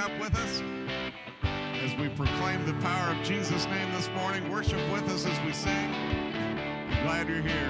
up with us as we proclaim the power of Jesus' name this morning? Worship with us as we sing. Glad you're here.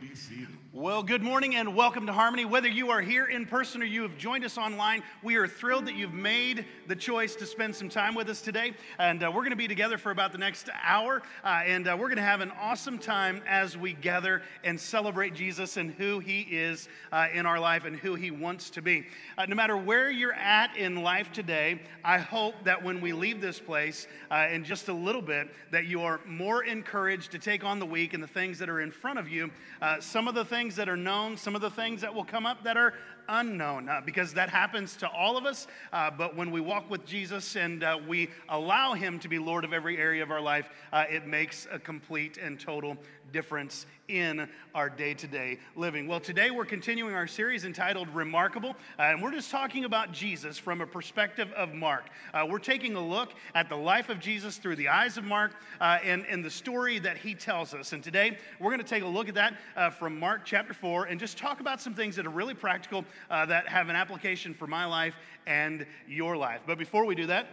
Be seated. Well, good morning and welcome to Harmony. Whether you are here in person or you have joined us online, we are thrilled that you've made the choice to spend some time with us today. And uh, we're going to be together for about the next hour, uh, and uh, we're going to have an awesome time as we gather and celebrate Jesus and who he is uh, in our life and who he wants to be. Uh, no matter where you're at in life today, I hope that when we leave this place uh, in just a little bit, that you are more encouraged to take on the week and the things that are in front of you. Uh, some of the things that are known, some of the things that will come up that are unknown, uh, because that happens to all of us. Uh, but when we walk with Jesus and uh, we allow Him to be Lord of every area of our life, uh, it makes a complete and total difference in our day to day living. Well, today we're continuing our series entitled Remarkable, uh, and we're just talking about Jesus from a perspective of Mark. Uh, we're taking a look at the life of Jesus through the eyes of Mark uh, and, and the story that he tells us. And today we're going to take a look at that uh, from Mark chapter 4 and just talk about some things that are really practical uh, that have an application for my life and your life. But before we do that,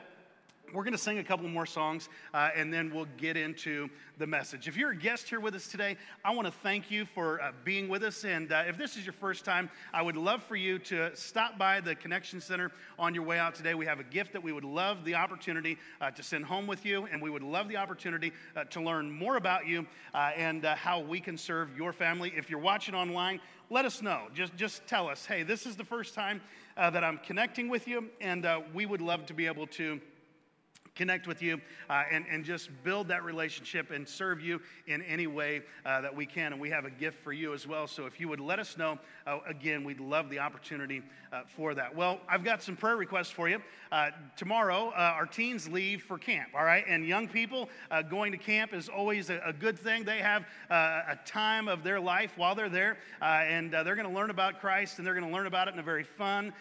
we're going to sing a couple more songs uh, and then we'll get into the message. If you're a guest here with us today, I want to thank you for uh, being with us. And uh, if this is your first time, I would love for you to stop by the Connection Center on your way out today. We have a gift that we would love the opportunity uh, to send home with you, and we would love the opportunity uh, to learn more about you uh, and how we can serve your family. If you're watching online, let us know. Just, just tell us, hey, this is the first time that I'm connecting with you, and we would love to be able to connect with you uh, and, and just build that relationship and serve you in any way uh, that we can. And we have a gift for you as well. So if you would let us know, uh, again, we'd love the opportunity uh, for that. Well, I've got some prayer requests for you. Uh, tomorrow, uh, our teens leave for camp, all right? And young people going to camp is always a, a good thing. They have a time of their life while they're there, and they're going to learn about Christ and they're going to learn about it in a very fun,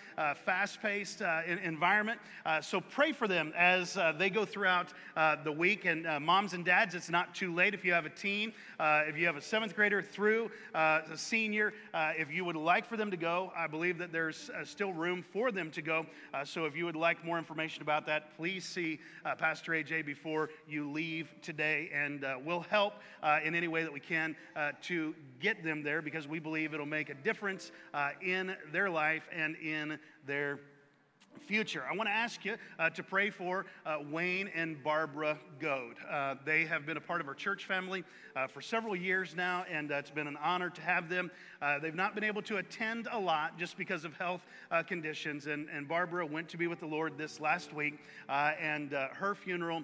fast paced environment. so pray for them as they they go throughout uh, the week. And uh, moms and dads, it's not too late if you have a teen, uh, if you have a seventh grader through uh, a senior, uh, if you would like for them to go, I believe that there's still room for them to go. so if you would like more information about that, please see Pastor AJ before you leave today, and we'll help in any way that we can to get them there because we believe it'll make a difference in their life and in their future. I want to ask you uh, to pray for uh, Wayne and Barbara Goad. Uh, they have been a part of our church family uh, for several years now, and uh, it's been an honor to have them. Uh, they've not been able to attend a lot just because of health conditions, and, and Barbara went to be with the Lord this last week, and her funeral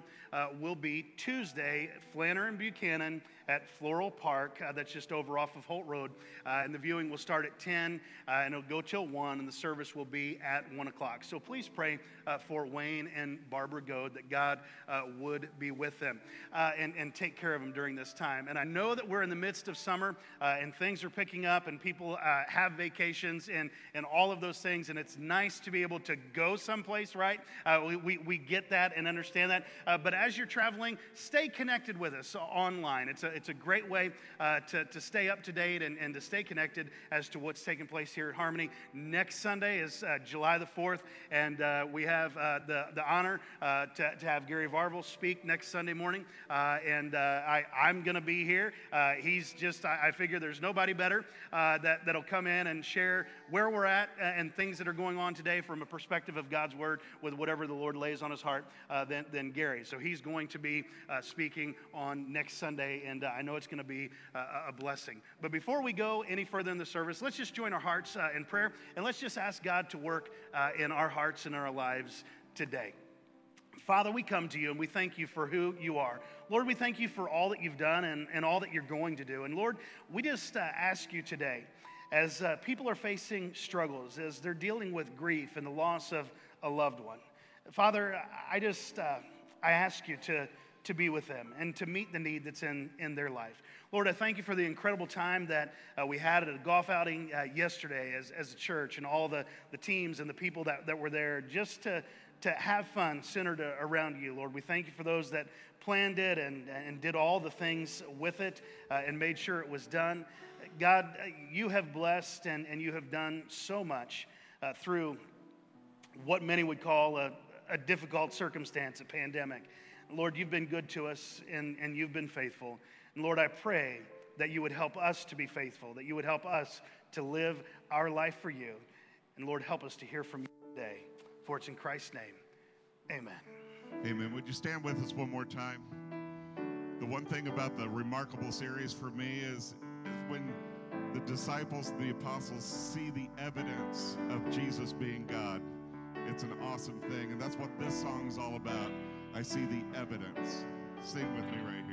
will be Tuesday, Flanner and Buchanan at Floral Park. Uh, that's just over off of Holt Road. Uh, and the viewing will start at 10 uh, and it'll go till 1, and the service will be at 1 o'clock. So please pray uh, for Wayne and Barbara Goad that God uh, would be with them uh, and, and take care of them during this time. And I know that we're in the midst of summer and things are picking up and people have vacations and, and all of those things. And it's nice to be able to go someplace, right? we, we, we get that and understand that. but as you're traveling, stay connected with us online. It's a, it's a great way uh, to, to stay up to date and, and to stay connected as to what's taking place here at Harmony. Next Sunday is uh, July the 4th, and uh, we have uh, the, the honor uh, to, to have Gary Varvel speak next Sunday morning. Uh, and I, I'm going to be here. he's just, I, I, figure there's nobody better Uh, that, that'll come in and share where we're at uh, and things that are going on today from a perspective of God's Word with whatever the Lord lays on his heart uh, than, than Gary. So he's going to be speaking on next Sunday, and I know it's going to be a, a, blessing. But before we go any further in the service, let's just join our hearts uh, in prayer and let's just ask God to work uh, in our hearts and our lives today. Father, we come to you and we thank you for who you are. Lord, we thank you for all that you've done and, and all that you're going to do. And Lord, we just uh, ask you today, as uh, people are facing struggles, as they're dealing with grief and the loss of a loved one, Father, I just uh, I ask you to to be with them and to meet the need that's in, in their life. Lord, I thank you for the incredible time that uh, we had at a golf outing uh, yesterday as, as a church and all the, the teams and the people that, that were there just to, to have fun centered around you, Lord. We thank you for those that planned it and, and did all the things with it uh, and made sure it was done. God, you have blessed and, and you have done so much uh, through what many would call a, a difficult circumstance, a pandemic. Lord, you've been good to us and, and you've been faithful. And Lord, I pray that you would help us to be faithful, that you would help us to live our life for you. And Lord, help us to hear from you today. For it's in Christ's name. Amen. Amen. Would you stand with us one more time? The one thing about the remarkable series for me is, is when the disciples, the apostles, see the evidence of Jesus being God. It's an awesome thing. And that's what this song is all about. I see the evidence. Sing with me right here.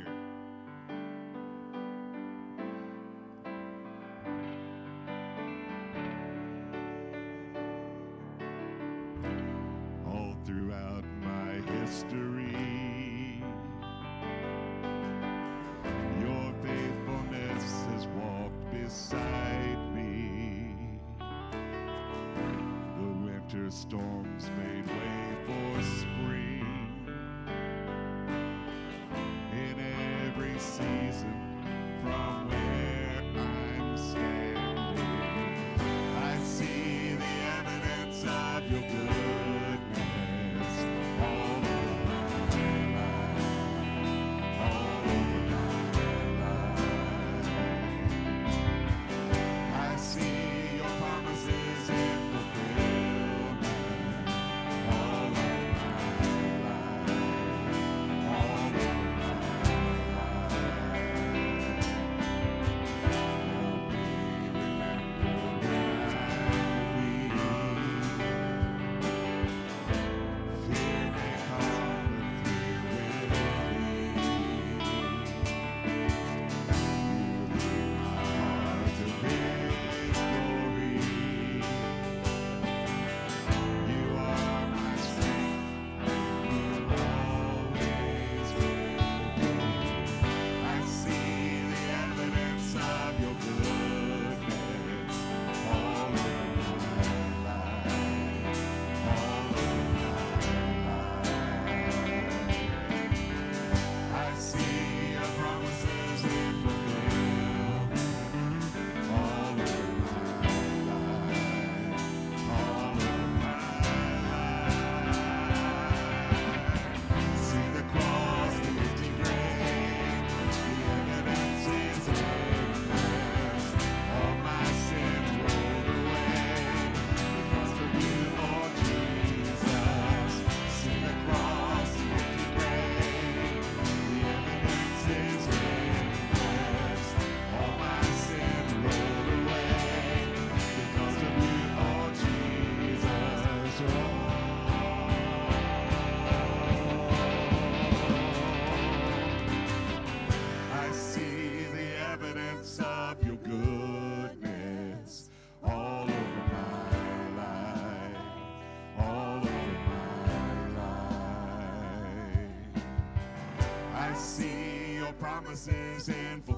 promises and fulfillment.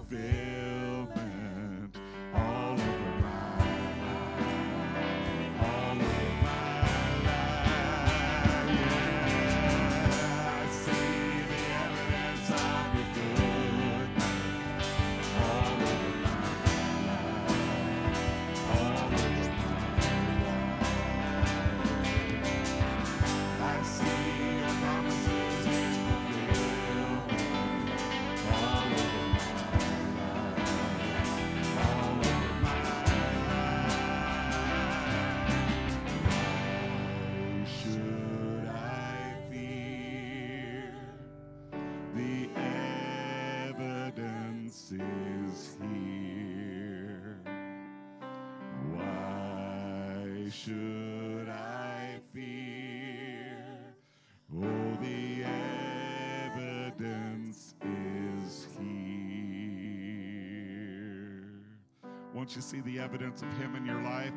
once you see the evidence of Him in your life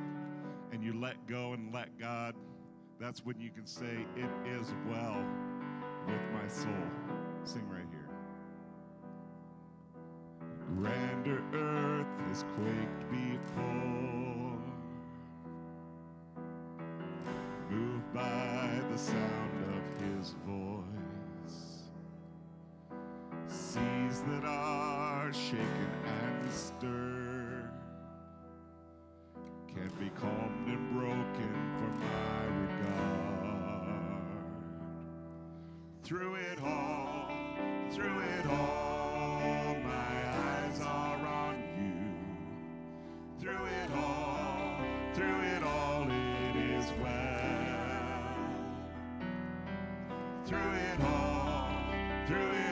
and you let go and let God, that's when you can say, It is well with my soul. Sing right here. Grander earth has quaked before, moved by the sound of His voice. Seas that are shaken and stirred and be calmed and broken for my regard. Through it all, through it all, my eyes are on you. Through it all, through it all, it is well. Through it all, through it all.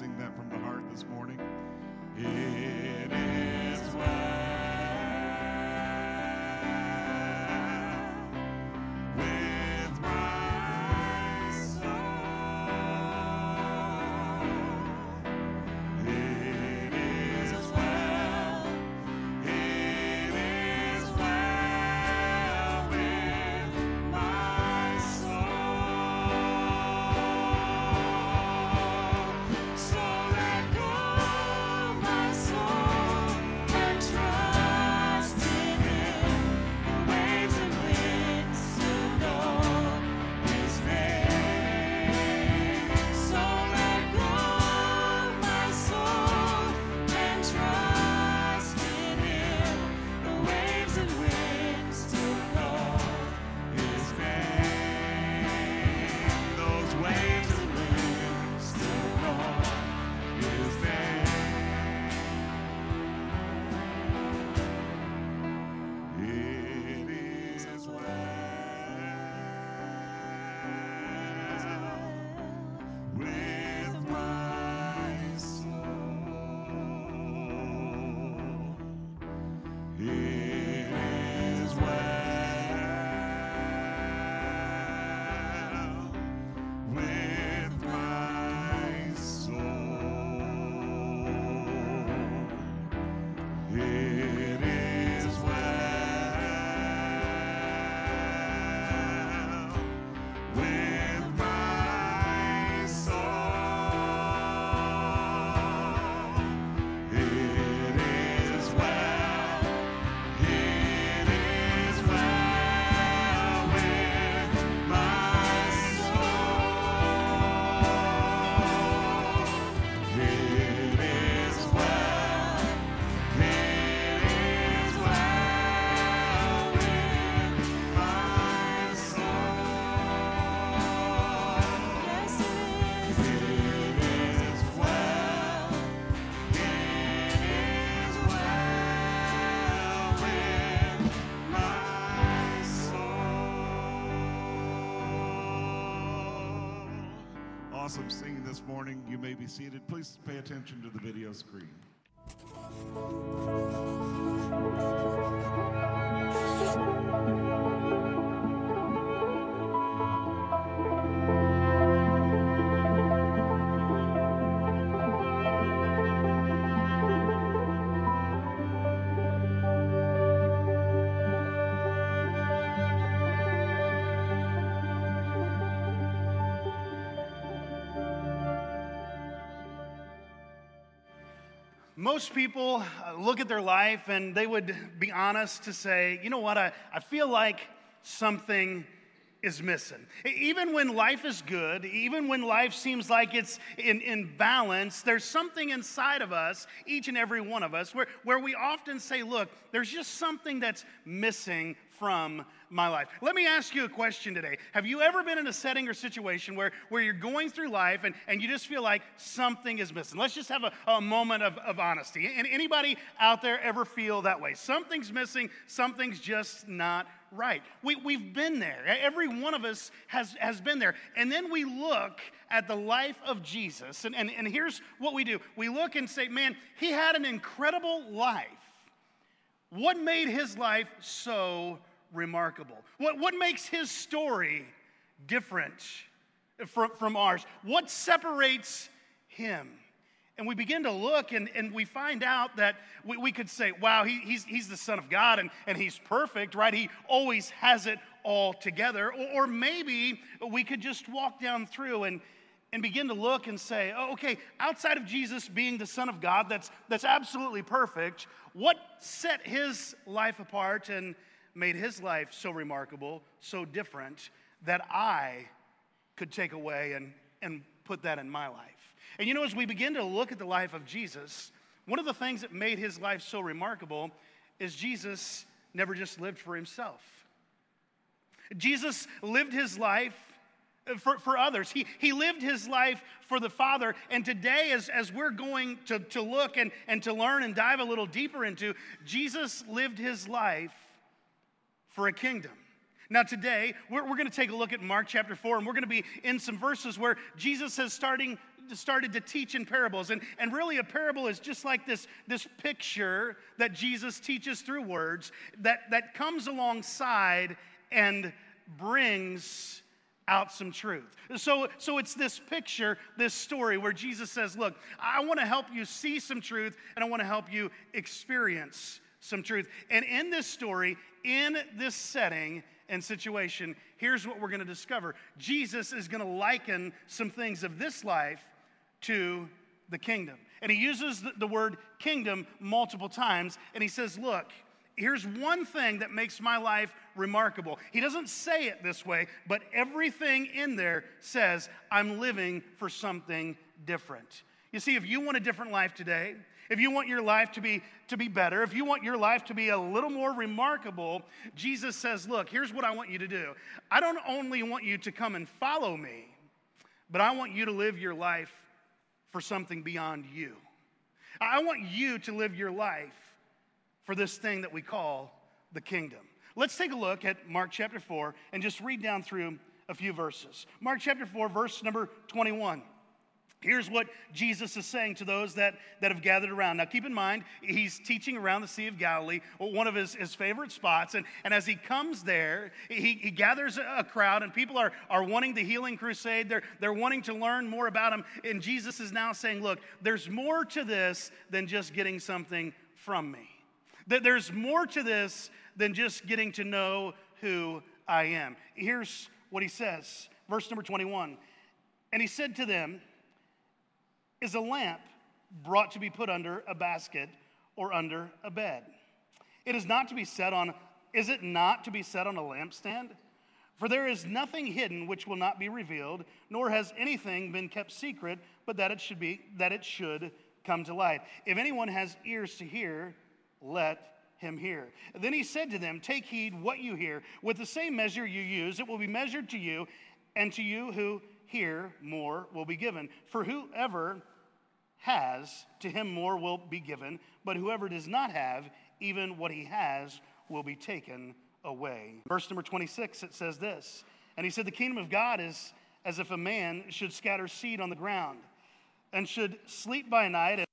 blessing them. Awesome singing this morning. You may be seated. Please pay attention to the video screen. Most people uh, look at their life and they would be honest to say, you know what, I, I feel like something is missing. Even when life is good, even when life seems like it's in, in balance, there's something inside of us, each and every one of us, where, where we often say, look, there's just something that's missing from my life. Let me ask you a question today. Have you ever been in a setting or situation where, where you're going through life and, and you just feel like something is missing? Let's just have a, a moment of, of honesty. And anybody out there ever feel that way? Something's missing, something's just not right. We, we've been there. Every one of us has, has been there. And then we look at the life of Jesus, and, and, and here's what we do we look and say, man, he had an incredible life. What made his life so remarkable? What, what makes his story different from, from ours? What separates him? And we begin to look and, and we find out that we, we could say, wow, he, he's, he's the Son of God and, and he's perfect, right? He always has it all together. Or, or maybe we could just walk down through and, and begin to look and say, oh, okay, outside of Jesus being the Son of God, that's, that's absolutely perfect, what set his life apart and made his life so remarkable, so different, that I could take away and, and put that in my life. And you know, as we begin to look at the life of Jesus, one of the things that made his life so remarkable is Jesus never just lived for himself. Jesus lived his life for, for others. He, he lived his life for the Father. And today, as, as we're going to, to look and, and to learn and dive a little deeper into, Jesus lived his life for a kingdom. Now, today, we're, we're going to take a look at Mark chapter 4, and we're going to be in some verses where Jesus is starting, started to teach in parables. And, and really, a parable is just like this, this picture that Jesus teaches through words that, that comes alongside and brings out some truth. So, so it's this picture, this story where Jesus says, Look, I want to help you see some truth, and I want to help you experience some truth. And in this story, in this setting and situation, here's what we're going to discover Jesus is going to liken some things of this life to the kingdom. And he uses the, word kingdom multiple times, and he says, Look, here's one thing that makes my life remarkable. He doesn't say it this way, but everything in there says, I'm living for something different. You see, if you want a different life today, if you want your life to be, to be better, if you want your life to be a little more remarkable, Jesus says, Look, here's what I want you to do. I don't only want you to come and follow me, but I want you to live your life for something beyond you. I want you to live your life for this thing that we call the kingdom. Let's take a look at Mark chapter 4 and just read down through a few verses. Mark chapter 4, verse number 21. Here's what Jesus is saying to those that, that have gathered around. Now, keep in mind, he's teaching around the Sea of Galilee, one of his, his favorite spots. And, and as he comes there, he, he gathers a crowd, and people are, are wanting the healing crusade. They're, they're wanting to learn more about him. And Jesus is now saying, Look, there's more to this than just getting something from me. There's more to this than just getting to know who I am. Here's what he says, verse number 21. And he said to them, is a lamp brought to be put under a basket or under a bed. It is not to be set on, is it not to be set on a lampstand? For there is nothing hidden which will not be revealed, nor has anything been kept secret, but that it should be that it should come to light. If anyone has ears to hear, let him hear. Then he said to them, Take heed what you hear. With the same measure you use, it will be measured to you, and to you who hear, more will be given. For whoever has, to him more will be given, but whoever does not have, even what he has will be taken away. Verse number 26, it says this And he said, The kingdom of God is as if a man should scatter seed on the ground, and should sleep by night and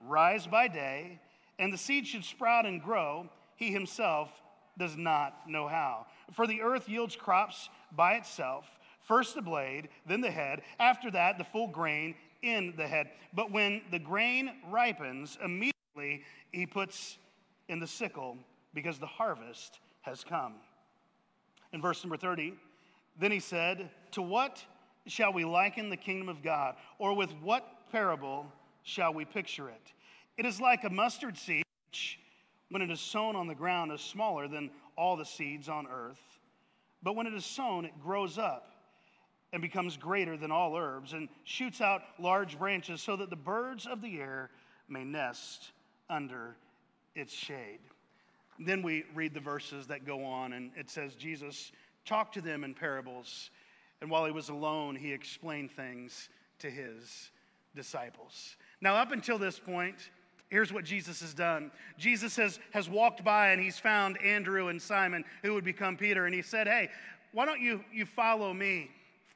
rise by day, and the seed should sprout and grow, he himself does not know how. For the earth yields crops by itself first the blade, then the head, after that, the full grain in the head. But when the grain ripens, immediately he puts in the sickle because the harvest has come. In verse number 30, then he said, To what shall we liken the kingdom of God? Or with what parable shall we picture it? It is like a mustard seed, which, when it is sown on the ground, is smaller than all the seeds on earth. But when it is sown, it grows up and becomes greater than all herbs and shoots out large branches so that the birds of the air may nest under its shade. Then we read the verses that go on, and it says, Jesus talked to them in parables, and while he was alone, he explained things to his disciples. Now, up until this point, here's what Jesus has done. Jesus has, has walked by and he's found Andrew and Simon, who would become Peter, and he said, Hey, why don't you, you follow me?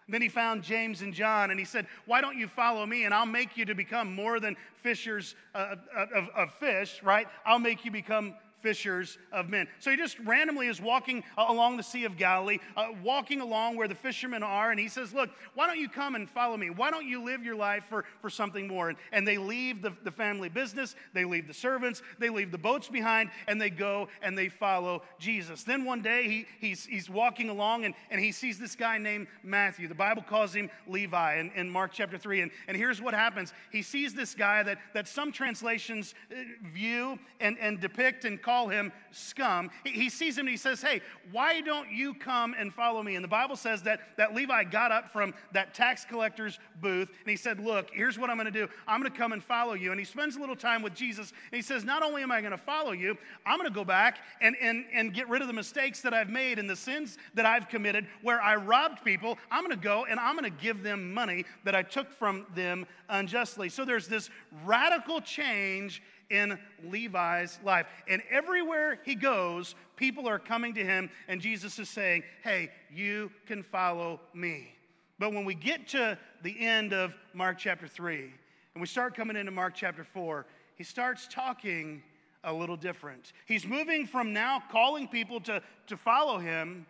Then he found James and John and he said, Why don't you follow me and I'll make you to become more than fishers uh, of, of, of fish, right? I'll make you become fishers of men. So he just randomly is walking uh, along the Sea of Galilee, uh, walking along where the fishermen are, and he says, Look, why don't you come and follow me? Why don't you live your life for, for something more? And, and they leave the, the family business, they leave the servants, they leave the boats behind, and they go and they follow Jesus. Then one day he, he's, he's walking along and, and he sees this guy named Matthew. The Bible calls him Levi in, in Mark chapter 3. And, and here's what happens he sees this guy that, that some translations uh, view and, and depict and call him scum. He sees him and he says, Hey, why don't you come and follow me? And the Bible says that, that Levi got up from that tax collector's booth and he said, Look, here's what I'm going to do. I'm going to come and follow you. And he spends a little time with Jesus and he says, Not only am I going to follow you, I'm going to go back and, and, and get rid of the mistakes that I've made and the sins that I've committed where I robbed people. I'm going to go and I'm going to give them money that I took from them unjustly. So there's this radical change in Levi's life. And everywhere he goes, people are coming to him, and Jesus is saying, Hey, you can follow me. But when we get to the end of Mark chapter 3, and we start coming into Mark chapter 4, he starts talking a little different. He's moving from now calling people to, to follow him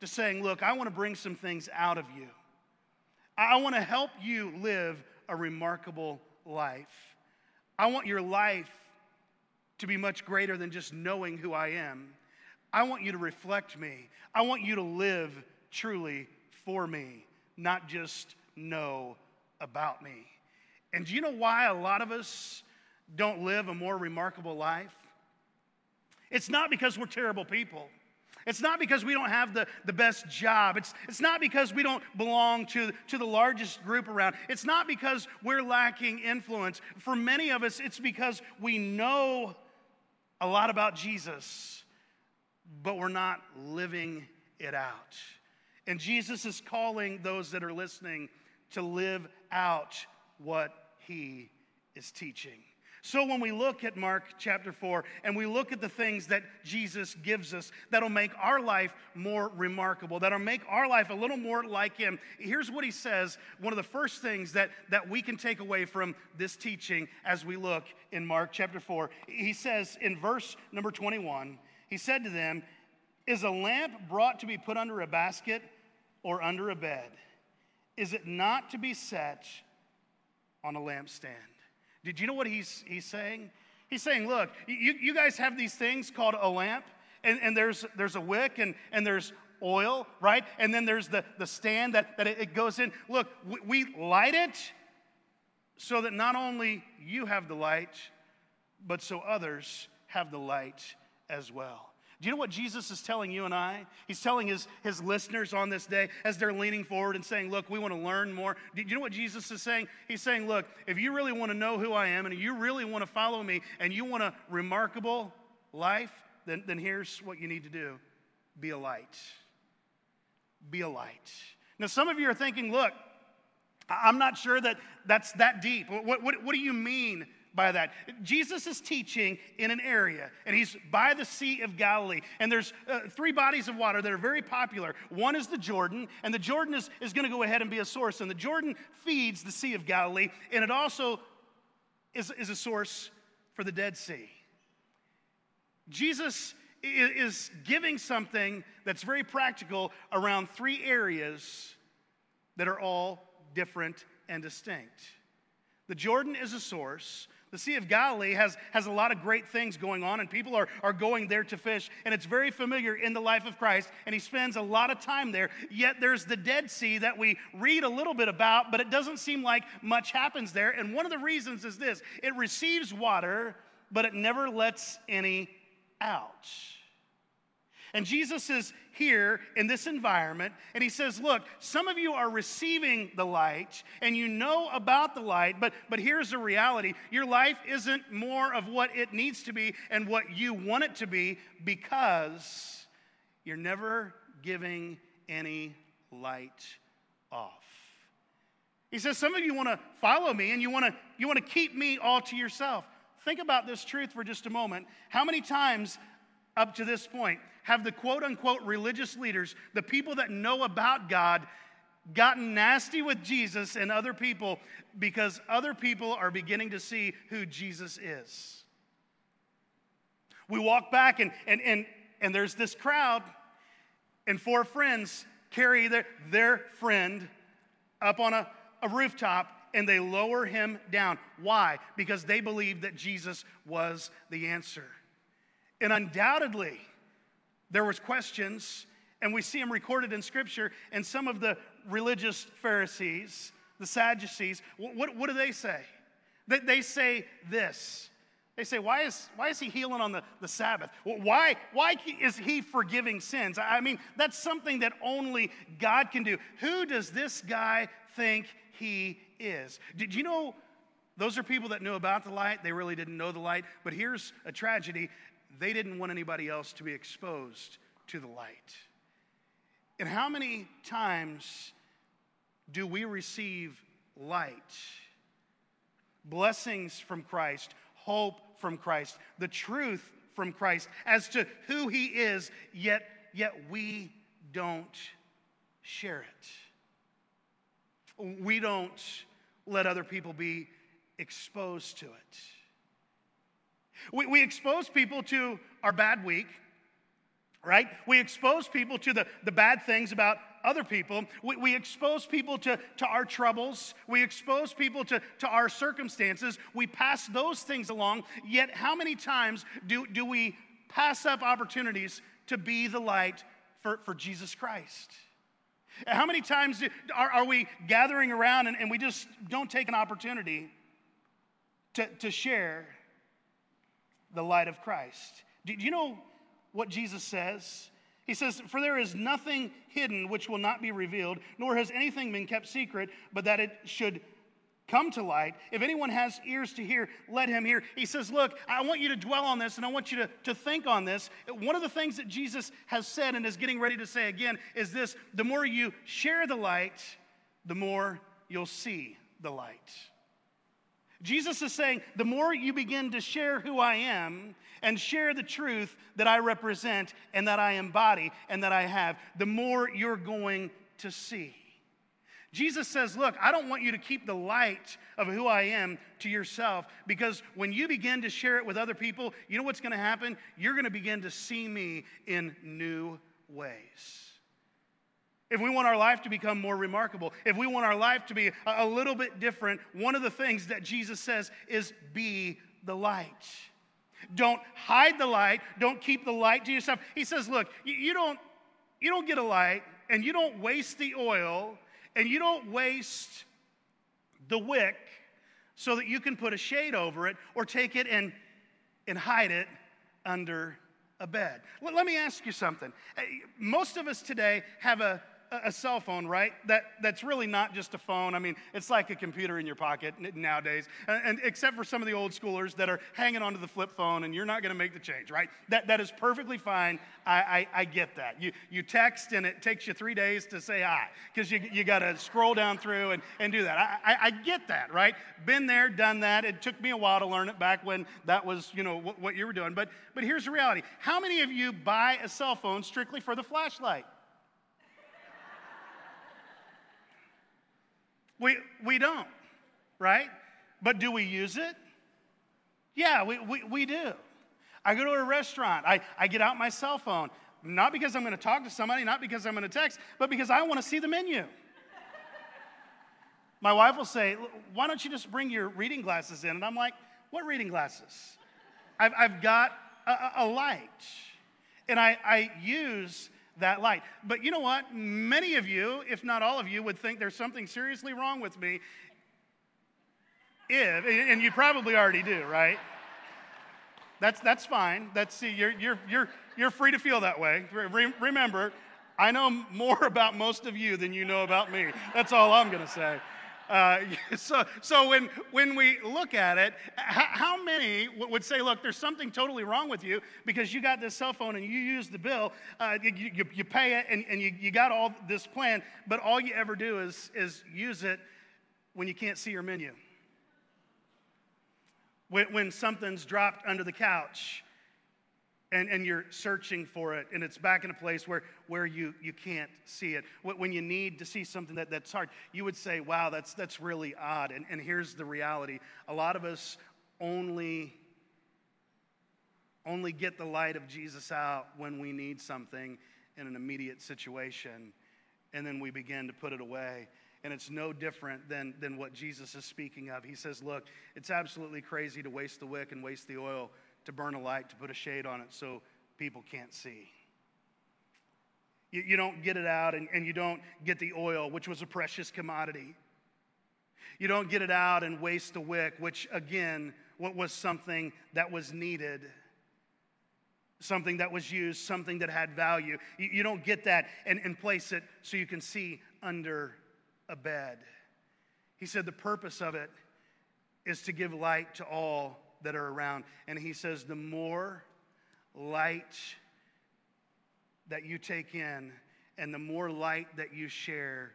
to saying, Look, I want to bring some things out of you. I want to help you live a remarkable life. I want your life to be much greater than just knowing who I am. I want you to reflect me. I want you to live truly for me, not just know about me. And do you know why a lot of us don't live a more remarkable life? It's not because we're terrible people. It's not because we don't have the, the best job. It's, it's not because we don't belong to, to the largest group around. It's not because we're lacking influence. For many of us, it's because we know a lot about Jesus, but we're not living it out. And Jesus is calling those that are listening to live out what he is teaching. So when we look at Mark chapter 4 and we look at the things that Jesus gives us that'll make our life more remarkable, that'll make our life a little more like him, here's what he says. One of the first things that, that we can take away from this teaching as we look in Mark chapter 4, he says in verse number 21, he said to them, Is a lamp brought to be put under a basket or under a bed? Is it not to be set on a lampstand? Did you know what he's, he's saying? He's saying, look, you, you guys have these things called a lamp, and, and there's, there's a wick, and, and there's oil, right? And then there's the, the stand that, that it goes in. Look, we, we light it so that not only you have the light, but so others have the light as well. Do you know what Jesus is telling you and I? He's telling his, his listeners on this day as they're leaning forward and saying, Look, we want to learn more. Do you know what Jesus is saying? He's saying, Look, if you really want to know who I am and you really want to follow me and you want a remarkable life, then, then here's what you need to do be a light. Be a light. Now, some of you are thinking, Look, I'm not sure that that's that deep. What, what, what do you mean by that. Jesus is teaching in an area, and he's by the Sea of Galilee. And there's uh, three bodies of water that are very popular. One is the Jordan, and the Jordan is, is going to go ahead and be a source. And the Jordan feeds the Sea of Galilee, and it also is, is a source for the Dead Sea. Jesus is giving something that's very practical around three areas that are all different and distinct. The Jordan is a source. The Sea of Galilee has, has a lot of great things going on, and people are, are going there to fish, and it's very familiar in the life of Christ, and he spends a lot of time there. Yet there's the Dead Sea that we read a little bit about, but it doesn't seem like much happens there. And one of the reasons is this it receives water, but it never lets any out. And Jesus is here in this environment, and he says, Look, some of you are receiving the light and you know about the light, but, but here's the reality your life isn't more of what it needs to be and what you want it to be because you're never giving any light off. He says, Some of you want to follow me and you want to you want to keep me all to yourself. Think about this truth for just a moment. How many times up to this point have the quote unquote religious leaders, the people that know about God, gotten nasty with Jesus and other people because other people are beginning to see who Jesus is. We walk back and, and, and, and there's this crowd, and four friends carry their, their friend up on a, a rooftop and they lower him down. Why? Because they believed that Jesus was the answer. And undoubtedly, there was questions, and we see them recorded in Scripture, and some of the religious Pharisees, the Sadducees, what, what do they say? They, they say this. They say, why is, why is he healing on the, the Sabbath? Why, why is he forgiving sins? I mean, that's something that only God can do. Who does this guy think he is? Did you know those are people that knew about the light? They really didn't know the light. But here's a tragedy they didn't want anybody else to be exposed to the light. And how many times do we receive light, blessings from Christ, hope from Christ, the truth from Christ as to who He is, yet, yet we don't share it? We don't let other people be exposed to it. We, we expose people to our bad week, right? We expose people to the, the bad things about other people. We, we expose people to, to our troubles. We expose people to, to our circumstances. We pass those things along. Yet, how many times do, do we pass up opportunities to be the light for, for Jesus Christ? How many times are, are we gathering around and, and we just don't take an opportunity to, to share the light of Christ. Do you know what Jesus says? He says, For there is nothing hidden which will not be revealed, nor has anything been kept secret, but that it should come to light. If anyone has ears to hear, let him hear. He says, Look, I want you to dwell on this and I want you to, to think on this. One of the things that Jesus has said and is getting ready to say again is this the more you share the light, the more you'll see the light. Jesus is saying, the more you begin to share who I am and share the truth that I represent and that I embody and that I have, the more you're going to see. Jesus says, Look, I don't want you to keep the light of who I am to yourself because when you begin to share it with other people, you know what's going to happen? You're going to begin to see me in new ways if we want our life to become more remarkable, if we want our life to be a, little bit different, one of the things that Jesus says is be the light. Don't hide the light. Don't keep the light to yourself. He says, look, you, don't, you don't get a light and you don't waste the oil and you don't waste the wick so that you can put a shade over it or take it and, and hide it under a bed. Let, let me ask you something. Eh, most of us today have a, a, cell phone, right? That, that's really not just a phone. I mean, it's like a computer in your pocket nowadays, and, and except for some of the old schoolers that are hanging onto the flip phone and you're not going to make the change, right? That, that is perfectly fine. I, I, I, get that. You, you text and it takes you three days to say hi because you, you got to scroll down through and, and do that. I, I, I, get that, right? Been there, done that. It took me a while to learn it back when that was, you know, what, what you were doing. But, but here's the reality. How many of you buy a cell phone strictly for the flashlight? We, we don't, right? But do we use it? Yeah, we, we, we do. I go to a restaurant, I, I get out my cell phone, not because I'm going to talk to somebody, not because I'm going to text, but because I want to see the menu. my wife will say, Why don't you just bring your reading glasses in? And I'm like, What reading glasses? I've, I've got a, a light, and I, I use that light. But you know what? Many of you, if not all of you, would think there's something seriously wrong with me. If, and you probably already do, right? That's, that's fine. That's, see, you're, you're, you're, you're free to feel that way. Re- remember, I know more about most of you than you know about me. That's all I'm going to say. Uh, so, so when, when we look at it, how, how, many would say, look, there's something totally wrong with you because you got this cell phone and you use the bill, uh, you, you, you, pay it and, and you, you got all this plan, but all you ever do is, is use it when you can't see your menu. When, when something's dropped under the couch and, and you're searching for it and it's back in a place where, where you, you can't see it. When you need to see something that, that's hard, you would say, wow, that's, that's really odd. And, and here's the reality a lot of us only only get the light of Jesus out when we need something in an immediate situation, and then we begin to put it away. And it's no different than, than what Jesus is speaking of. He says, Look, it's absolutely crazy to waste the wick and waste the oil to burn a light, to put a shade on it so people can't see. You, you don't get it out and, and you don't get the oil, which was a precious commodity. You don't get it out and waste the wick, which again, what was something that was needed, something that was used, something that had value. You, you don't get that and, and place it so you can see under a bed. He said the purpose of it is to give light to all that are around. And he says, the more light that you take in and the more light that you share,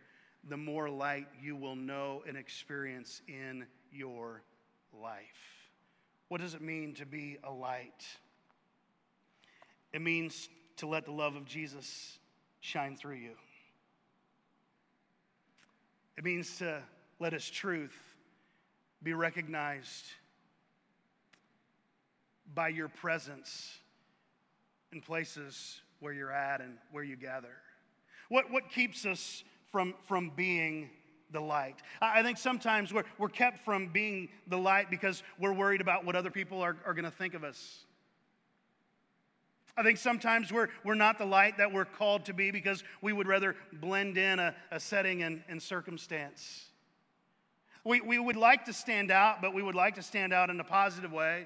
the more light you will know and experience in your life. What does it mean to be a light? It means to let the love of Jesus shine through you. It means to let his truth be recognized by your presence in places where you're at and where you gather? What, what keeps us from, from being the light? I think sometimes we're, we're kept from being the light because we're worried about what other people are, are going to think of us. I think sometimes we're, we're not the light that we're called to be because we would rather blend in a, a setting and, and circumstance. We, we would like to stand out, but we would like to stand out in a positive way.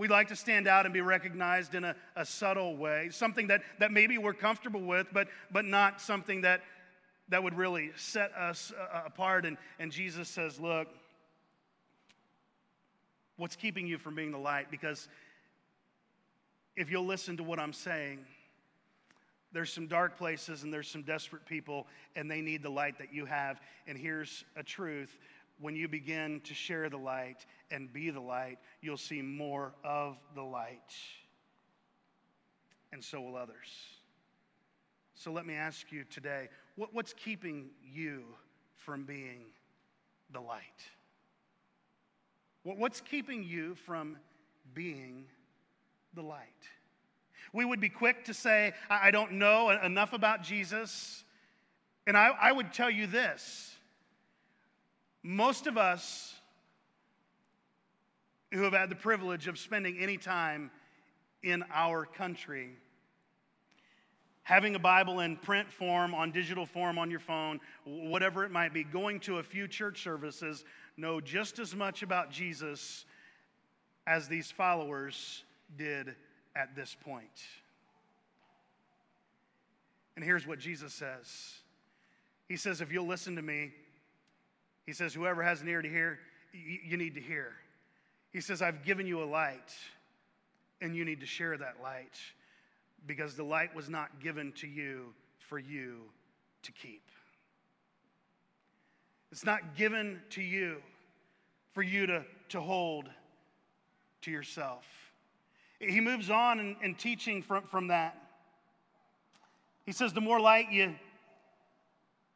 We like to stand out and be recognized in a, a subtle way, something that, that maybe we're comfortable with, but, but not something that, that would really set us uh, apart. And, and Jesus says, Look, what's keeping you from being the light? Because if you'll listen to what I'm saying, there's some dark places and there's some desperate people, and they need the light that you have. And here's a truth when you begin to share the light and be the light, you'll see more of the light. And so will others. So let me ask you today what, what's keeping you from being the light? What, what's keeping you from being the light? We would be quick to say, I, I don't know enough about Jesus. And I, I would tell you this most of us who have had the privilege of spending any time in our country, having a Bible in print form, on digital form, on your phone, whatever it might be, going to a few church services, know just as much about Jesus as these followers did at this point. And here's what Jesus says He says, If you'll listen to me, he says, Whoever has an ear to hear, you need to hear. He says, I've given you a light, and you need to share that light because the light was not given to you for you to keep. It's not given to you for you to, to hold to yourself. He moves on in, in teaching from, from that. He says, the more light you,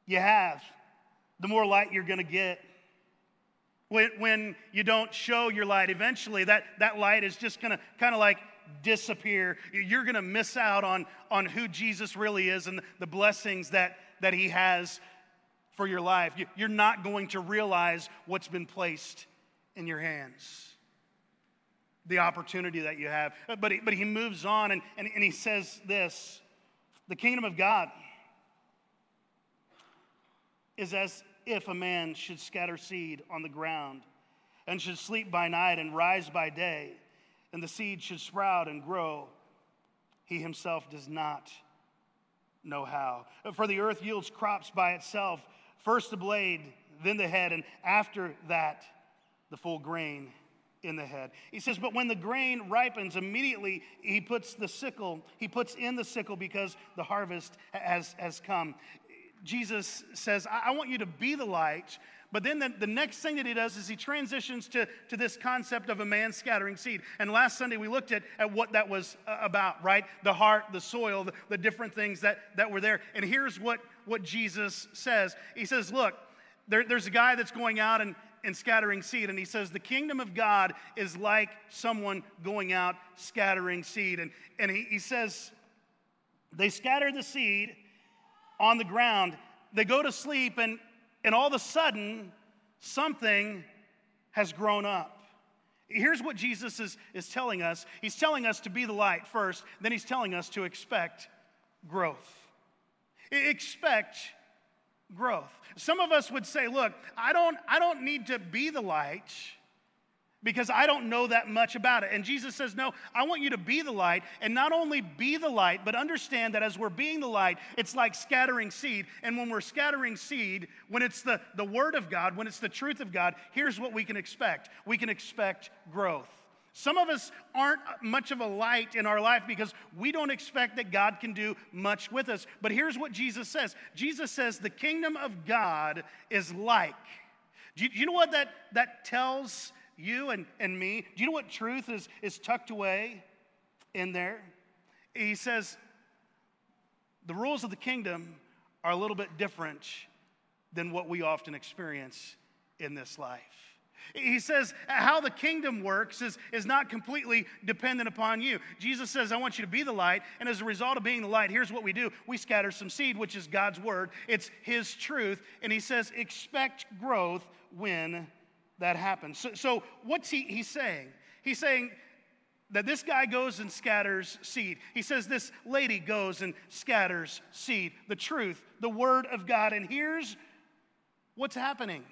you have, the more light you're going to get. When, when you don't show your light, eventually that, that light is just going to kind of like disappear. You're going to miss out on, on who Jesus really is and the blessings that, that he has for your life. You're not going to realize what's been placed in your hands, the opportunity that you have. But he, but he moves on and, and, and he says this the kingdom of God is as if a man should scatter seed on the ground and should sleep by night and rise by day, and the seed should sprout and grow. He himself does not know how. For the earth yields crops by itself first the blade, then the head, and after that, the full grain in the head. He says, But when the grain ripens, immediately he puts the sickle, he puts in the sickle because the harvest has, has come. Jesus says, I, I want you to be the light. But then the, the, next thing that he does is he transitions to, to this concept of a man scattering seed. And last Sunday we looked at, at what that was uh, about, right? The heart, the soil, the, the different things that, that were there. And here's what, what Jesus says He says, Look, there, there's a guy that's going out and, and scattering seed. And he says, The kingdom of God is like someone going out scattering seed. And, and he, he says, They scatter the seed on the ground. They go to sleep, and, and all of a sudden, something has grown up. Here's what Jesus is, is telling us He's telling us to be the light first, then He's telling us to expect growth. Expect growth. Some of us would say, look, I don't, I don't need to be the light because I don't know that much about it. And Jesus says, No, I want you to be the light, and not only be the light, but understand that as we're being the light, it's like scattering seed. And when we're scattering seed, when it's the, the Word of God, when it's the truth of God, here's what we can expect we can expect growth. Some of us aren't much of a light in our life because we don't expect that God can do much with us. But here's what Jesus says Jesus says, The kingdom of God is like. Do you, do you know what that, that tells you and, and me. Do you know what truth is, is tucked away in there? He says, the rules of the kingdom are a little bit different than what we often experience in this life. He says how the kingdom works is, is not completely dependent upon you. Jesus says, I want you to be the light. And as a result of being the light, here's what we do we scatter some seed, which is God's word, it's His truth. And He says, expect growth when that happens. So, so what's he, he saying? He's saying that this guy goes and scatters seed. He says this lady goes and scatters seed, the truth, the word of God. And here's what's happening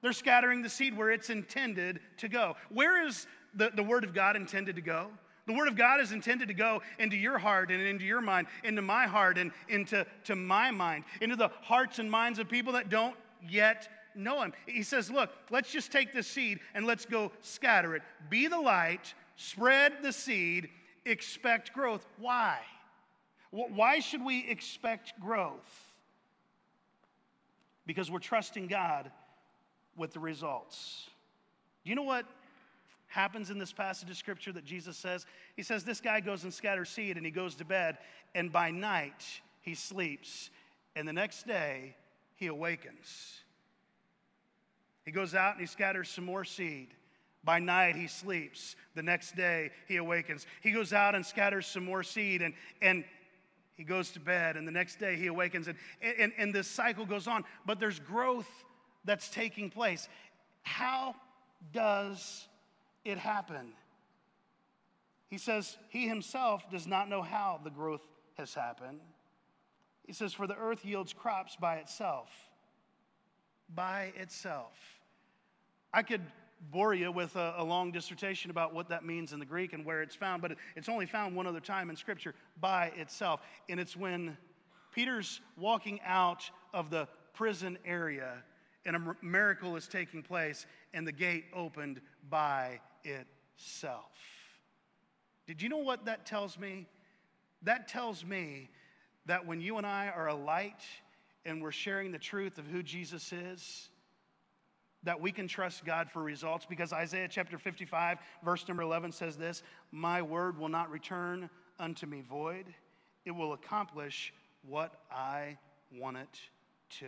they're scattering the seed where it's intended to go. Where is the, the word of God intended to go? The Word of God is intended to go into your heart and into your mind, into my heart and into to my mind, into the hearts and minds of people that don't yet know him. He says, Look, let's just take this seed and let's go scatter it. Be the light, spread the seed, expect growth. Why? Why should we expect growth? Because we're trusting God with the results. You know what happens in this passage of scripture that Jesus says? He says, This guy goes and scatters seed and he goes to bed, and by night he sleeps, and the next day he awakens. He goes out and he scatters some more seed. By night, he sleeps. The next day, he awakens. He goes out and scatters some more seed, and, and he goes to bed. And the next day, he awakens. And, and, and this cycle goes on. But there's growth that's taking place. How does it happen? He says he himself does not know how the growth has happened. He says, For the earth yields crops by itself. By itself. I could bore you with a, a, long dissertation about what that means in the Greek and where it's found, but it's only found one other time in Scripture by itself. And it's when Peter's walking out of the prison area and a miracle is taking place and the gate opened by itself. Did you know what that tells me? That tells me that when you and I are a light and we're sharing the truth of who Jesus is, that we can trust God for results because Isaiah chapter 55, verse number 11 says this My word will not return unto me void, it will accomplish what I want it to.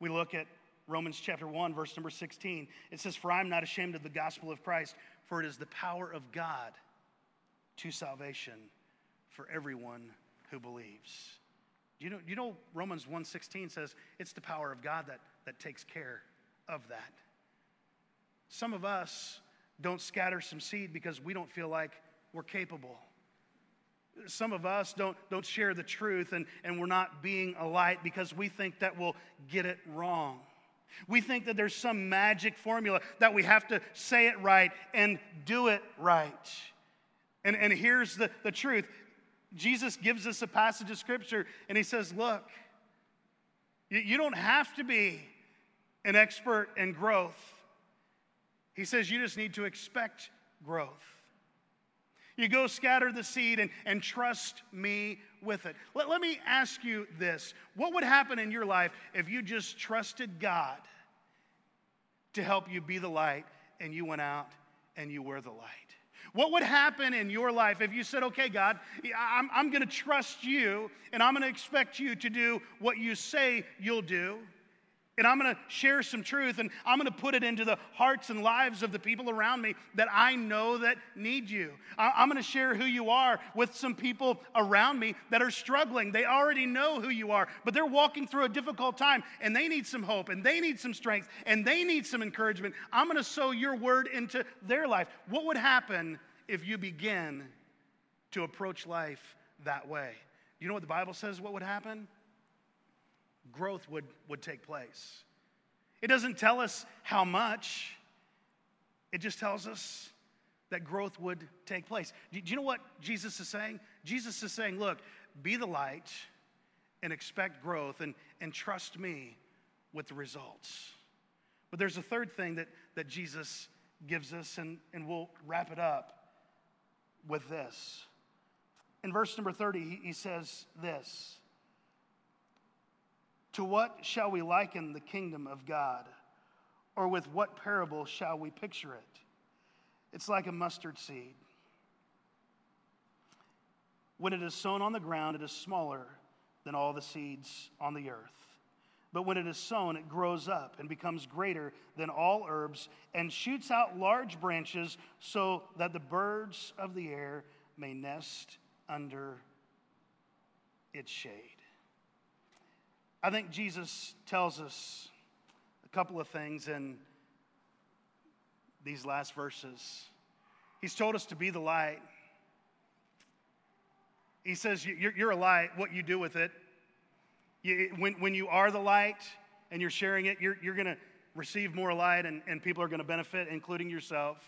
We look at Romans chapter 1, verse number 16. It says, For I am not ashamed of the gospel of Christ, for it is the power of God to salvation for everyone who believes. Do you know, you know Romans 1.16 says it's the power of God that, that takes care of that. Some of us don't scatter some seed because we don't feel like we're capable. Some of us don't, don't share the truth and, and we're not being a light because we think that we'll get it wrong. We think that there's some magic formula that we have to say it right and do it right. And, and here's the, the truth Jesus gives us a passage of scripture and he says, Look, you, you don't have to be an expert in growth. He says, You just need to expect growth. You go scatter the seed and, and trust me with it. Let, let me ask you this What would happen in your life if you just trusted God to help you be the light and you went out and you were the light? What would happen in your life if you said, okay, God, I'm, I'm going to trust you and I'm going to expect you to do what you say you'll do? And I'm to share some truth and I'm to put it into the hearts and lives of the people around me that I know that need you. I'm to share who you are with some people around me that are struggling. They already know who you are, but they're walking through a difficult time and they need some hope and they need some strength and they need some encouragement. I'm to sow your word into their life. What would happen if you begin to approach life that way? You know what the Bible says what would happen? Growth would, would take place. It doesn't tell us how much, it just tells us that growth would take place. Do, do you know what Jesus is saying? Jesus is saying, look, be the light and expect growth and, and trust me with the results. But there's a third thing that, that Jesus gives us, and, and we'll wrap it up with this. In verse number 30, he, he says this to what shall we liken the kingdom of God? Or with what parable shall we picture it? It's like a mustard seed. When it is sown on the ground, it is smaller than all the seeds on the earth. But when it is sown, it grows up and becomes greater than all herbs and shoots out large branches so that the birds of the air may nest under its shade. I think Jesus tells us a couple of things in these last verses. He's told us to be the light. He says, You're, a light, what you do with it. When, you are the light and you're sharing it, you're, going to receive more light and, people are going to benefit, including yourself.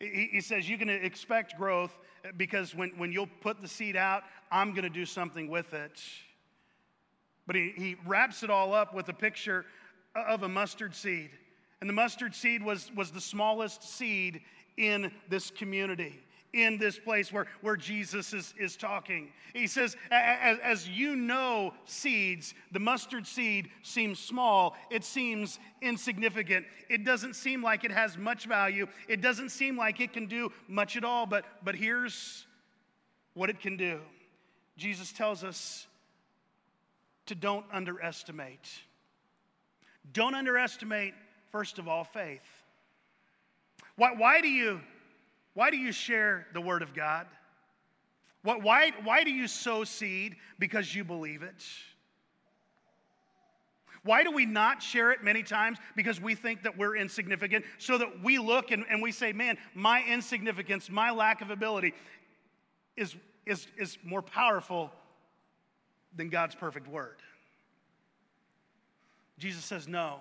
He, says, You can expect growth because when, when you'll put the seed out, I'm going to do something with it. But he, he wraps it all up with a picture of a mustard seed. And the mustard seed was, was the smallest seed in this community, in this place where, where Jesus is, is talking. He says, as, as you know seeds, the mustard seed seems small, it seems insignificant. It doesn't seem like it has much value, it doesn't seem like it can do much at all. But, but here's what it can do Jesus tells us to don't underestimate. Don't underestimate, first of all, faith. Why, why, do, you, why do you share the Word of God? What, why, why do you sow seed? Because you believe it. Why do we not share it many times? Because we think that we're insignificant, so that we look and, and we say, man, my insignificance, my lack of ability is, is, is more powerful than God's perfect word. Jesus says, no.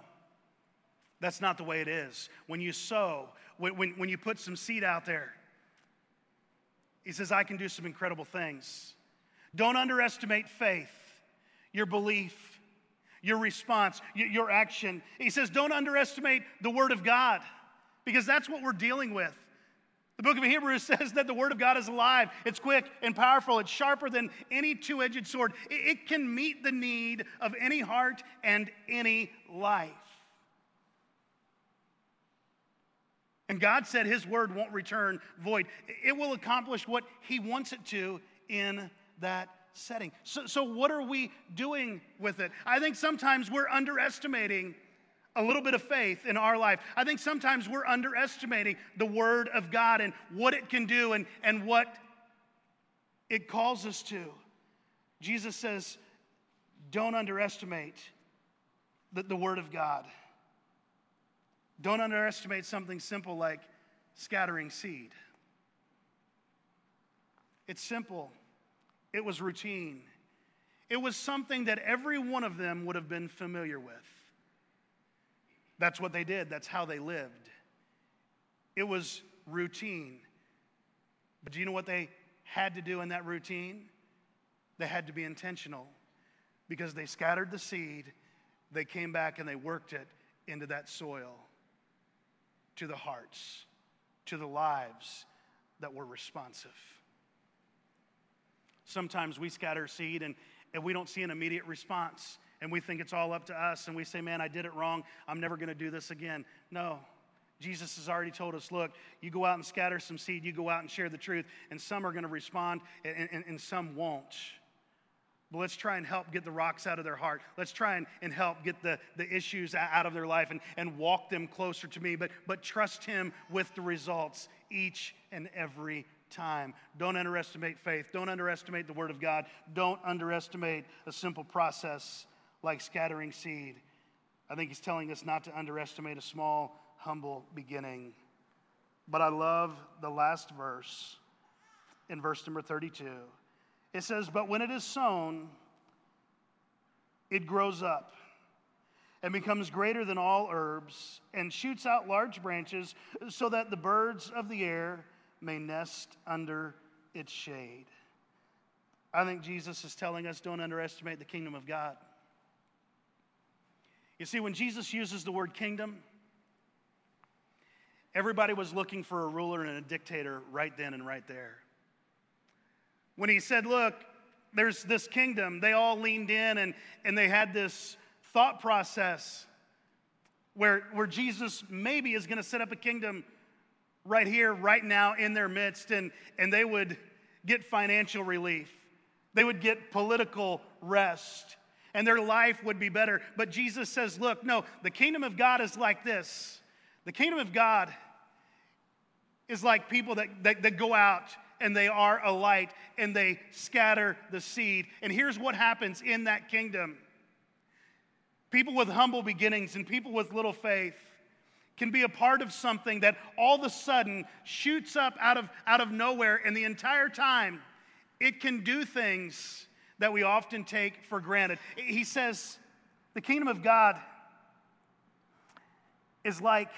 That's not the way it is. When you sow, when, when, when you put some seed out there, he says, I can do some incredible things. Don't underestimate faith. your belief, your response, your action. He says, don't underestimate the Word of God because that's what we're dealing with. The book of Hebrews says that the Word of God is alive, it's quick and powerful, it's sharper than any two edged sword. It can meet the need of any heart and any life. And God said His Word won't return void, it will accomplish what He wants it to in that setting. So, so what are we doing with it? I think sometimes we're underestimating a little bit of faith in our life. I think sometimes we're underestimating the Word of God and what it can do and, and what it calls us to. Jesus says, don't underestimate the, the Word of God. Don't underestimate something simple like scattering seed. It's simple, it was routine, it was something that every one of them would have been familiar with. That's what they did, that's how they lived. It was routine. But do you know what they had to do in that routine? They had to be intentional because they scattered the seed, they came back and they worked it into that soil, to the hearts, to the lives that were responsive. Sometimes we scatter seed and, and we don't see an immediate response and we think it's all up to us and we say, man, I did it wrong. I'm never going to do this again. No. Jesus has already told us look, you go out and scatter some seed, you go out and share the truth, and some are going to respond and, and, and some won't. But let's try and help get the rocks out of their heart. Let's try and, and help get the, the issues out of their life and, and walk them closer to me, but, but trust Him with the results each and every time. Don't underestimate faith. Don't underestimate the Word of God. Don't underestimate a simple process like scattering seed. I think he's telling us not to underestimate a small, humble beginning. But I love the last verse in verse number 32. It says, But when it is sown, it grows up and becomes greater than all herbs and shoots out large branches so that the birds of the air may nest under its shade. I think Jesus is telling us don't underestimate the kingdom of God. You see, when Jesus uses the word kingdom, everybody was looking for a ruler and a dictator right then and right there. When he said, Look, there's this kingdom, they all leaned in and, and they had this thought process where, where Jesus maybe is going to set up a kingdom right here, right now, in their midst, and, and they would get financial relief, they would get political rest and their life would be better. But Jesus says, Look, no, the kingdom of God is like this. The kingdom of God is like people that, that, that go out and they are a light and they scatter the seed. And here's what happens in that kingdom people with humble beginnings and people with little faith can be a part of something that all of a sudden shoots up out of, out of nowhere, and the entire time it can do things that we often take for granted. He says, the kingdom of God is like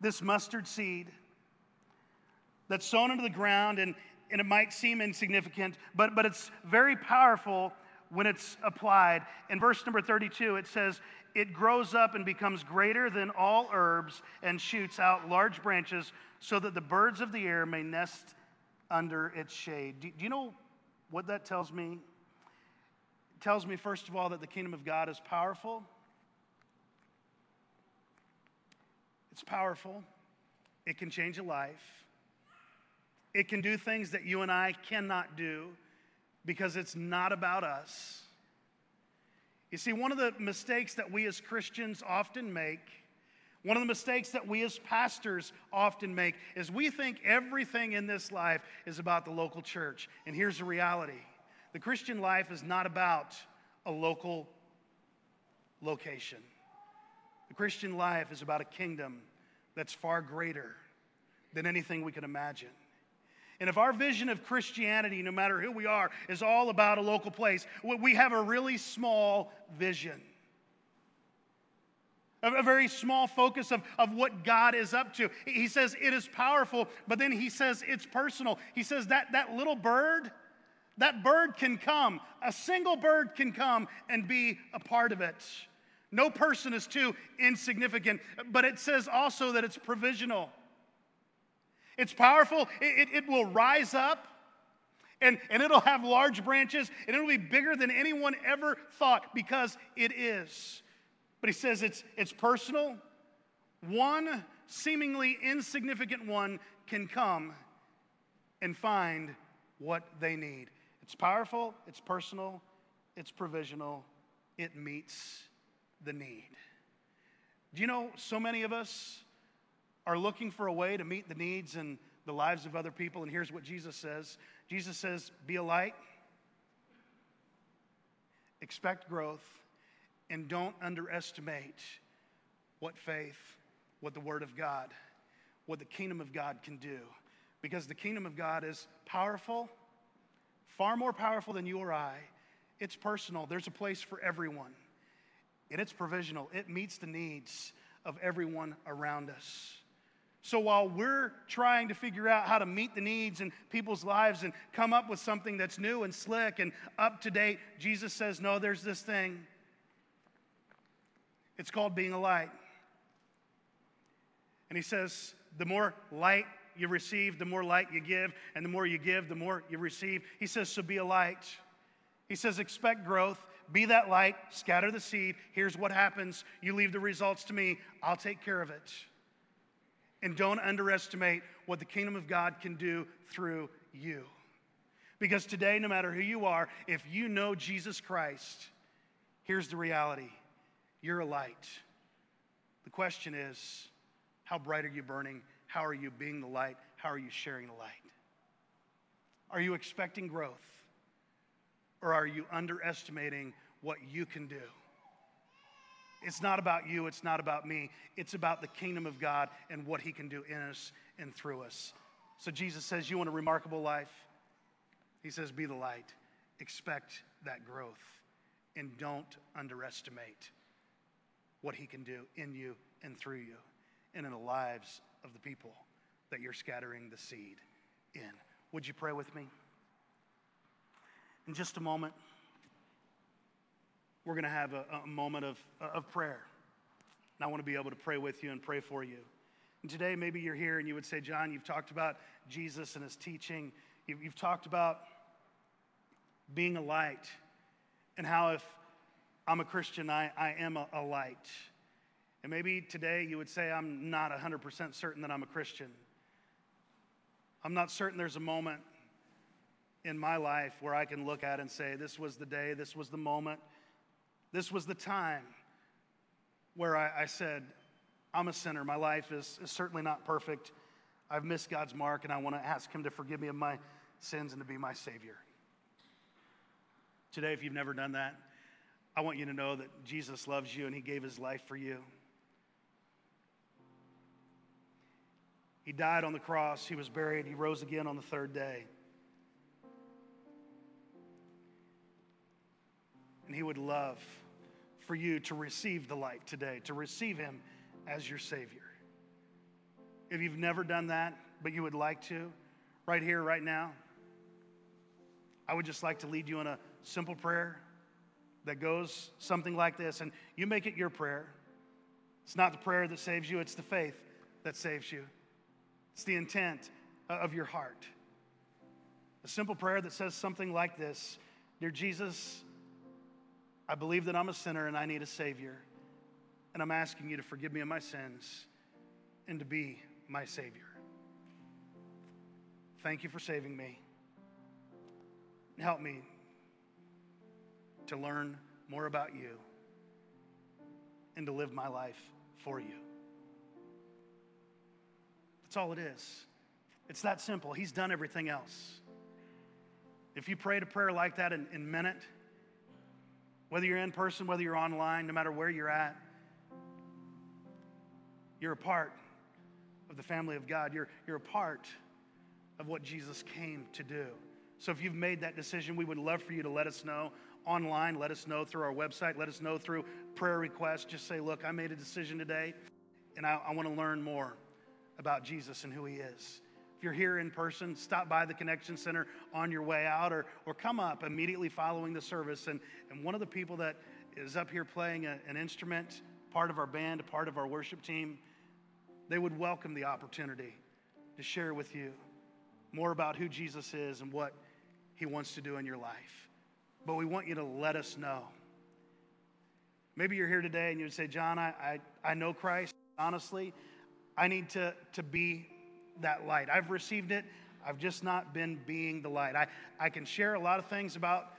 this mustard seed that's sown into the ground, and, and it might seem insignificant, but, but it's very powerful when it's applied. In verse number 32, it says, It grows up and becomes greater than all herbs and shoots out large branches so that the birds of the air may nest under its shade. Do, do you know what that tells me? tells me, first of all, that the kingdom of God is powerful. It's powerful. It can change a life. It can do things that you and I cannot do because it's not about us. You see, one of the mistakes that we as Christians often make, one of the mistakes that we as pastors often make, is we think everything in this life is about the local church. And here's the reality the Christian life is not about a local location. The Christian life is about a kingdom that's far greater than anything we can imagine. And if our vision of Christianity, no matter who we are, is all about a local place, we have a really small vision. A very small focus of, of what God is up to. He says it is powerful, but then he says it's personal. He says that that little bird That bird can come, a single bird can come and be a part of it. No person is too insignificant, but it says also that it's provisional. It's powerful, it, it, it will rise up. And, and it'll have large branches and it'll be bigger than anyone ever thought because it is. But he says it's, it's personal. One seemingly insignificant one can come and find what they need. It's powerful, it's personal, it's provisional, it meets the need. Do you know so many of us are looking for a way to meet the needs and the lives of other people? And here's what Jesus says Jesus says, Be a light, expect growth, and don't underestimate what faith, what the Word of God, what the kingdom of God can do. Because the kingdom of God is powerful, far more powerful than you or I. It's personal, there's a place for everyone and it's provisional. It meets the needs of everyone around us. So while we're trying to figure out how to meet the needs in people's lives and come up with something that's new and slick and up to date, Jesus says, No, there's this thing. It's called being a light. And he says, The more light you receive, the more light you give, and the more you give, the more you receive. He says, So be a light. He says, Expect growth be that light, scatter the seed. Here's what happens. You leave the results to me, I'll take care of it. And don't underestimate what the kingdom of God can do through you. Because today, no matter who you are, if you know Jesus Christ, here's the reality you're a light. The question is, how bright are you burning? How are you being the light? How are you sharing the light? Are you expecting growth? Or are you underestimating what you can do? It's not about you, it's not about me. It's about the kingdom of God and what He can do in us and through us. So Jesus says, You want a remarkable life? He says, Be the light, expect that growth, and don't underestimate what He can do in you and through you and in the lives of the people that you're scattering the seed in. Would you pray with me? In just a moment, we're going to have a, a moment of, of prayer. And I want to be able to pray with you and pray for you. And today, maybe you're here and you would say, John, you've talked about Jesus and his teaching. You've, you've talked about being a light and how if I'm a Christian, I, I am a, a light. And maybe today you would say, I'm not 100% certain that I'm a Christian. I'm not certain there's a moment in my life where I can look at and say, this was the day, this was the moment, this was the time where I, I said, I'm a sinner. My life is, is certainly not perfect. I've missed God's mark, and I want to ask Him to forgive me of my sins and to be my Savior. Today, if you've never done that, I want you to know that Jesus loves you and He gave His life for you. He died on the cross, He was buried, He rose again on the third day. And He would love for you to receive the light today, to receive Him as your Savior. If you've never done that, but you would like to, right here, right now, I would just like to lead you in a simple prayer that goes something like this. And you make it your prayer. It's not the prayer that saves you, it's the faith that saves you. It's the intent uh, of your heart. A simple prayer that says something like this Dear Jesus, I believe that I'm a sinner and I need a Savior. And I'm asking you to forgive me of my sins and to be my Savior. Thank you for saving me. Help me to learn more about you and to live my life for you. That's all it is. It's that simple. He's done everything else. If you prayed a prayer like that in, a minute, whether you're in person, whether you're online, no matter where you're at, you're a part of the family of God. You're, you're a part of what Jesus came to do. So if you've made that decision, we would love for you to let us know online. Let us know through our website. Let us know through prayer requests. Just say, look, I made a decision today, and I, I want to learn more about Jesus and who he is. If you're here in person, stop by the Connection Center on your way out or, or come up immediately following the service. And, and one of the people that is up here playing a, an instrument, part of our band, a part of our worship team, they would welcome the opportunity to share with you more about who Jesus is and what he wants to do in your life. But we want you to let us know. Maybe you're here today and you would say, John, I, I, I know Christ. Honestly, I need to, to be that light. I've received it, I've just not been being the light. I, I can share a lot of things about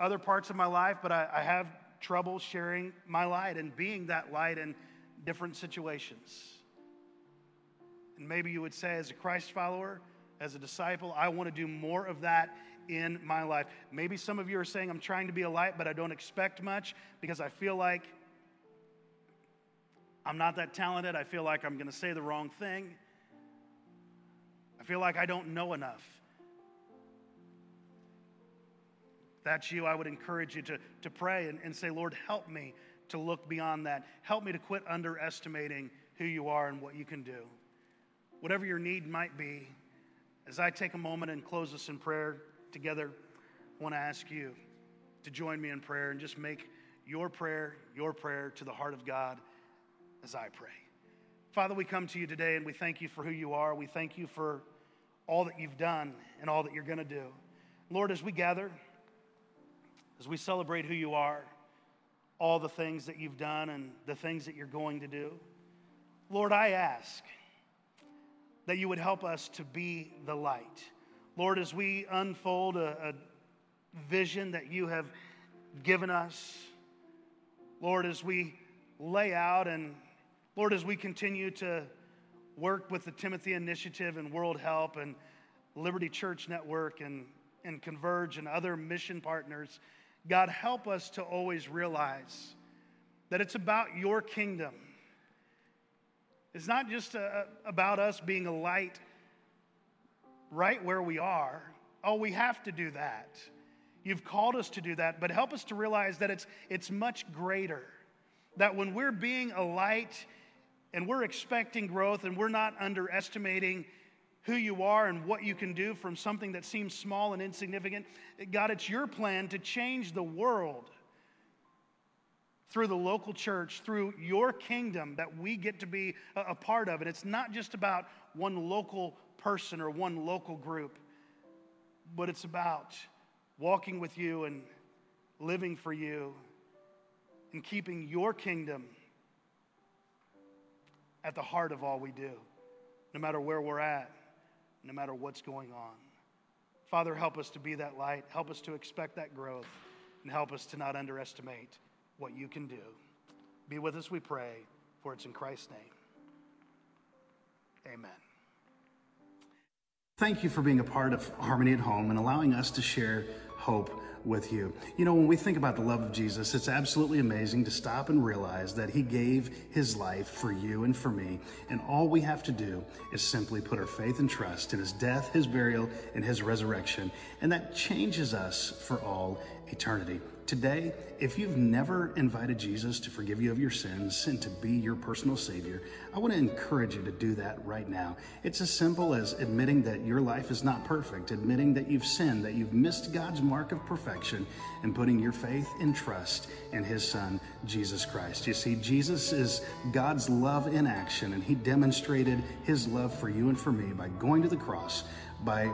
other parts of my life, but I, I have trouble sharing my light and being that light in different situations. And maybe you would say, as a Christ follower, as a disciple, I want to do more of that in my life. Maybe some of you are saying, I'm trying to be a light, but I don't expect much because I feel like I'm not that talented. I feel like I'm going to say the wrong thing. I feel like I don't know enough. That's you, I would encourage you to, to pray and, and say, Lord, help me to look beyond that. Help me to quit underestimating who you are and what you can do. Whatever your need might be, as I take a moment and close us in prayer together, I want to ask you to join me in prayer and just make your prayer your prayer to the heart of God as I pray. Father, we come to you today and we thank you for who you are. We thank you for all that you've done and all that you're going to do. Lord, as we gather, as we celebrate who you are, all the things that you've done and the things that you're going to do, Lord, I ask that you would help us to be the light. Lord, as we unfold a, a vision that you have given us, Lord, as we lay out and Lord, as we continue to work with the Timothy Initiative and World Help and Liberty Church Network and, and Converge and other mission partners, God, help us to always realize that it's about your kingdom. It's not just a, uh, about us being a light right where we are. Oh, we have to do that. You've called us to do that, but help us to realize that it's, it's much greater. That when we're being a light and we're expecting growth and we're not underestimating who you are and what you can do from something that seems small and insignificant. God, it's your plan to change the world through the local church, through your kingdom that we get to be a, part of. And it's not just about one local person or one local group, but it's about walking with you and living for you and keeping your kingdom at the heart of all we do, no matter where we're at, no matter what's going on. Father, help us to be that light. Help us to expect that growth and help us to not underestimate what you can do. Be with us, we pray, for it's in Christ's name. Amen. Thank you for being a part of Harmony at Home and allowing us to share hope with you. You know, when we think about the love of Jesus, it's absolutely amazing to stop and realize that He gave His life for you and for me. And all we have to do is simply put our faith and trust in His death, His burial, and His resurrection. And that changes us for all eternity. Today, if you've never invited Jesus to forgive you of your sins and to be your personal Savior, I want to encourage you to do that right now. It's as simple as admitting that your life is not perfect, admitting that you've sinned, that you've missed God's mark of perfection, and putting your faith and trust in His Son, Jesus Christ. You see, Jesus is God's love in action, and He demonstrated His love for you and for me by going to the cross, by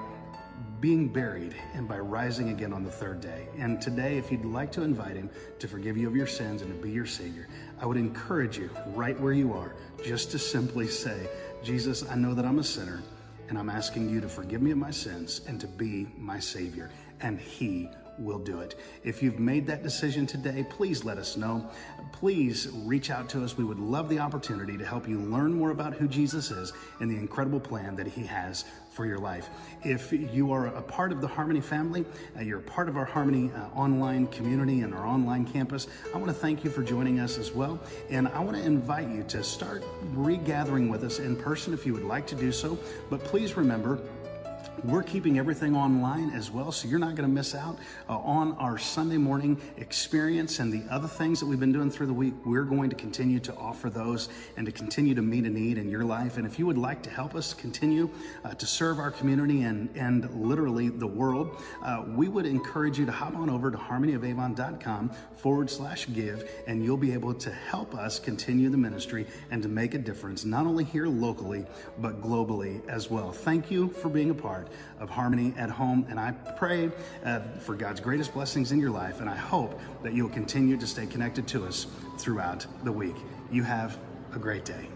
being buried and by rising again on the third day. And today, if you'd like to invite him to forgive you of your sins and to be your Savior, I would encourage you right where you are just to simply say, Jesus, I know that I'm a sinner and I'm asking you to forgive me of my sins and to be my Savior. And He will do it. If you've made that decision today, please let us know. Please reach out to us. We would love the opportunity to help you learn more about who Jesus is and the incredible plan that He has for your life. If you are a part of the Harmony family, uh, you're a part of our Harmony uh, online community and our online campus, I want to thank you for joining us as well. And I want to invite you to start regathering with us in person if you would like to do so. But please remember, We're keeping everything online as well, so you're not going to miss out uh, on our Sunday morning experience and the other things that we've been doing through the week. We're going to continue to offer those and to continue to meet a need in your life. And if you would like to help us continue uh, to serve our community and, and literally the world, uh, we would encourage you to hop on over to harmonyofavon.com forward slash give, and you'll be able to help us continue the ministry and to make a difference, not only here locally, but globally as well. Thank you for being a part of Harmony at Home. And I pray uh, for God's greatest blessings in your life. And I hope that you'll continue to stay connected to us throughout the week. You have a great day.